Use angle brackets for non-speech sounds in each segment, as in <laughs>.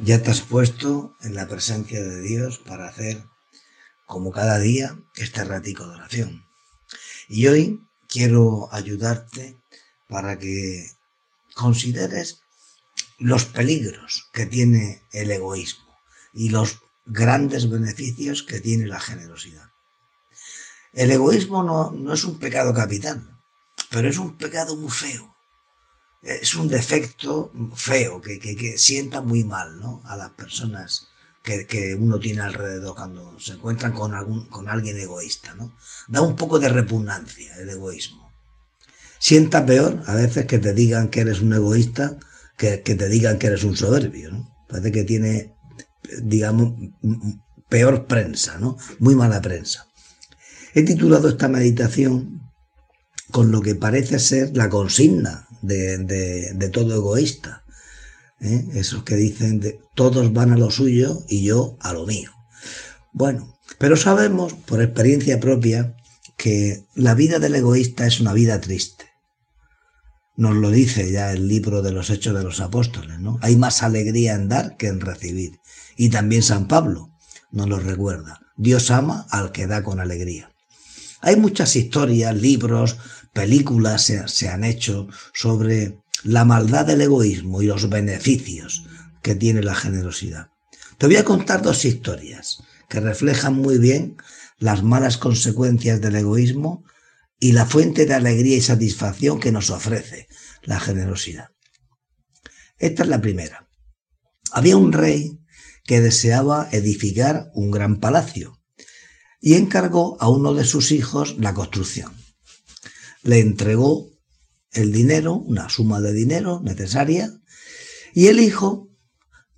Ya te has puesto en la presencia de Dios para hacer, como cada día, este ratico de oración. Y hoy quiero ayudarte para que consideres los peligros que tiene el egoísmo y los grandes beneficios que tiene la generosidad. El egoísmo no, no es un pecado capital, pero es un pecado muy feo es un defecto feo que, que, sienta muy mal ¿no? a las personas que, que, uno tiene alrededor cuando se encuentran con, algún, con alguien egoísta. ¿no? Da un poco de repugnancia el egoísmo. Sienta peor a veces que te digan que eres un egoísta que, que te digan que eres un soberbio. ¿no? Parece que tiene, digamos, peor prensa, ¿no? muy mala prensa. He titulado esta meditación con lo que parece ser la consigna de, todo egoísta. ¿eh? Esos que dicen todos van a lo suyo y yo a lo mío. Bueno, pero sabemos por experiencia propia que la vida del egoísta es una vida triste. Nos lo dice ya el libro de los Hechos de los Apóstoles, ¿no? Hay más alegría en dar que en recibir. Y también San Pablo nos lo recuerda. Dios ama al que da con alegría. Hay muchas historias, libros, películas se, han hecho sobre la maldad del egoísmo y los beneficios que tiene la generosidad. Te voy a contar dos historias que reflejan muy bien las malas consecuencias del egoísmo y la fuente de alegría y satisfacción que nos ofrece la generosidad. Esta es la primera. Había un rey que deseaba edificar un gran palacio y encargó a uno de sus hijos la construcción le entregó el dinero, una suma de dinero necesaria, y el hijo,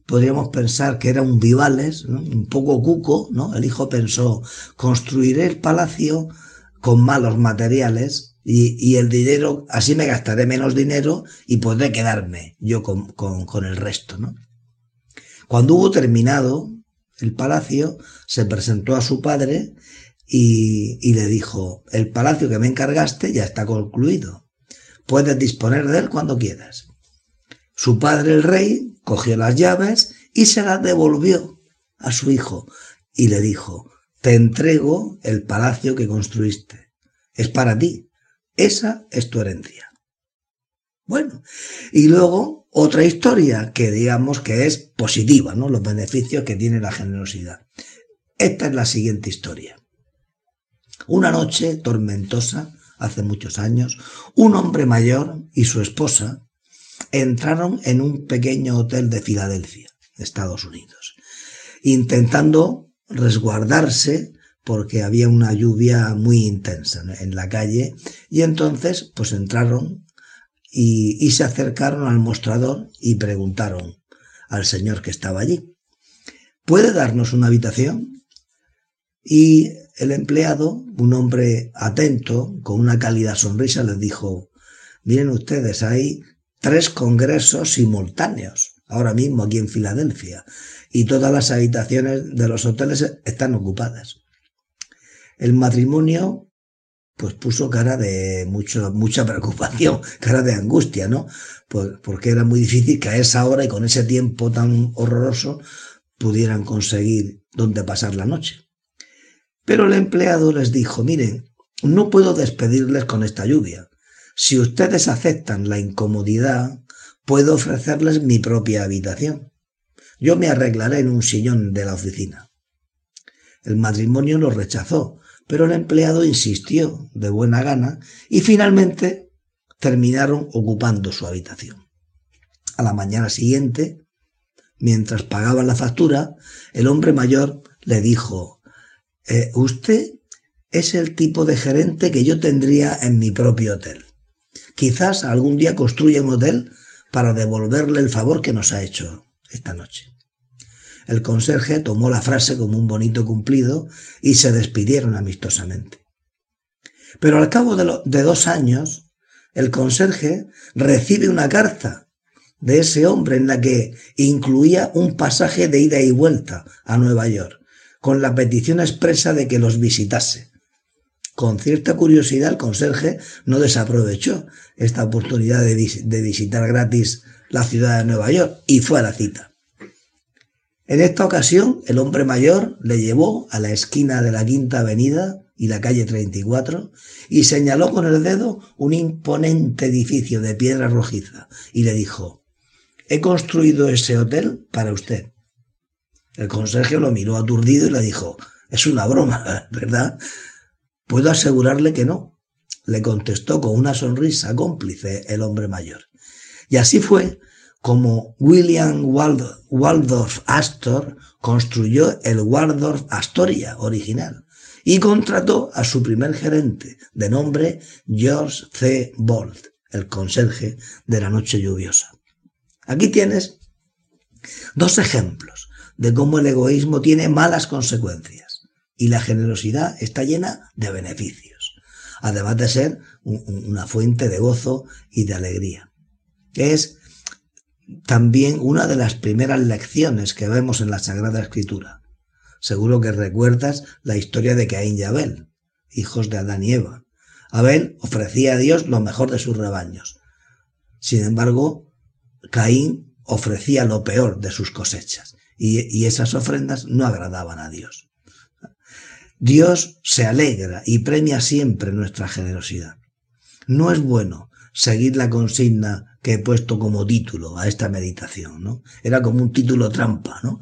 podríamos pensar que era un vivales, un poco cuco, ¿no? El hijo pensó, construiré el palacio con malos materiales y, el dinero, así me gastaré menos dinero y podré quedarme yo con, con el resto, ¿no? Cuando hubo terminado el palacio, se presentó a su padre y, le dijo, el palacio que me encargaste ya está concluido. Puedes disponer de él cuando quieras. Su padre, el rey, cogió las llaves y se las devolvió a su hijo y le dijo, te entrego el palacio que construiste. Es para ti. Esa es tu herencia. Bueno, y luego otra historia que digamos que es positiva, ¿no? Los beneficios que tiene la generosidad. Esta es la siguiente historia. Una noche tormentosa, hace muchos años, un hombre mayor y su esposa entraron en un pequeño hotel de Filadelfia, Estados Unidos, intentando resguardarse porque había una lluvia muy intensa en la calle y entonces pues entraron y, se acercaron al mostrador y preguntaron al señor que estaba allí, ¿puede darnos una habitación? Y el empleado, un hombre atento, con una cálida sonrisa, les dijo, miren ustedes, hay tres congresos simultáneos ahora mismo aquí en Filadelfia y todas las habitaciones de los hoteles están ocupadas. El matrimonio pues puso cara de mucho, mucha preocupación, <laughs> cara de angustia, ¿no? Porque era muy difícil que a esa hora y con ese tiempo tan horroroso pudieran conseguir dónde pasar la noche. Pero el empleado les dijo, miren, no puedo despedirles con esta lluvia. Si ustedes aceptan la incomodidad, puedo ofrecerles mi propia habitación. Yo me arreglaré en un sillón de la oficina. El matrimonio lo rechazó, pero el empleado insistió de buena gana y finalmente terminaron ocupando su habitación. A la mañana siguiente, mientras pagaban la factura, el hombre mayor le dijo eh, usted es el tipo de gerente que yo tendría en mi propio hotel. Quizás algún día construya un hotel para devolverle el favor que nos ha hecho esta noche. El conserje tomó la frase como un bonito cumplido y se despidieron amistosamente. Pero al cabo de, dos años, el conserje recibe una carta de ese hombre en la que incluía un pasaje de ida y vuelta a Nueva York con la petición expresa de que los visitase. Con cierta curiosidad el conserje no desaprovechó esta oportunidad de, visitar gratis la ciudad de Nueva York y fue a la cita. En esta ocasión, el hombre mayor le llevó a la esquina de la Quinta Avenida y la calle 34 y señaló con el dedo un imponente edificio de piedra rojiza y le dijo, he construido ese hotel para usted. El conserje lo miró aturdido y le dijo, es una broma, <laughs> ¿verdad? Puedo asegurarle que no, le contestó con una sonrisa cómplice el hombre mayor. Y así fue como William Waldorf Astor construyó el Waldorf Astoria original y contrató a su primer gerente, de nombre George C. Bolt, el conserje de la noche lluviosa. Aquí tienes dos ejemplos de cómo el egoísmo tiene malas consecuencias y la generosidad está llena de beneficios, además de ser una fuente de gozo y de alegría. Es también una de las primeras lecciones que vemos en la Sagrada Escritura. Seguro que recuerdas la historia de Caín y Abel, hijos de Adán y Eva. Abel ofrecía a Dios lo mejor de sus rebaños. Sin embargo, Caín ofrecía lo peor de sus cosechas y, y esas ofrendas no agradaban a Dios. Dios se alegra y premia siempre nuestra generosidad. No es bueno seguir la consigna que he puesto como título a esta meditación, ¿no? Era como un título trampa, ¿no?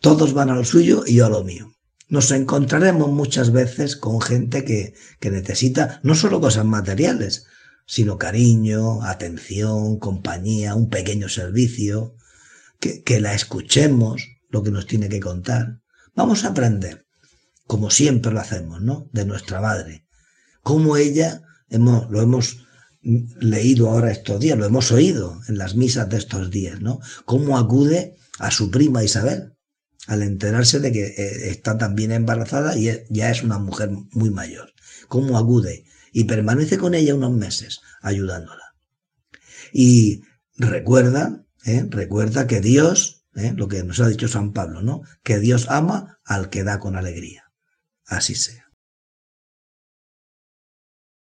Todos van a lo suyo y yo a lo mío. Nos encontraremos muchas veces con gente que, que necesita no solo cosas materiales, sino cariño, atención, compañía, un pequeño servicio, que, que la escuchemos lo que nos tiene que contar. Vamos a aprender, como siempre lo hacemos, ¿no? De nuestra madre. Cómo ella hemos, lo hemos leído ahora estos días, lo hemos oído en las misas de estos días, ¿no? Cómo acude a su prima Isabel al enterarse de que eh, está también embarazada y ya es una mujer muy mayor. Cómo acude y permanece con ella unos meses ayudándola. Y recuerda, ¿eh? recuerda que Dios, ¿eh? lo que nos ha dicho San Pablo, ¿no? Que Dios ama al que da con alegría. Así sea.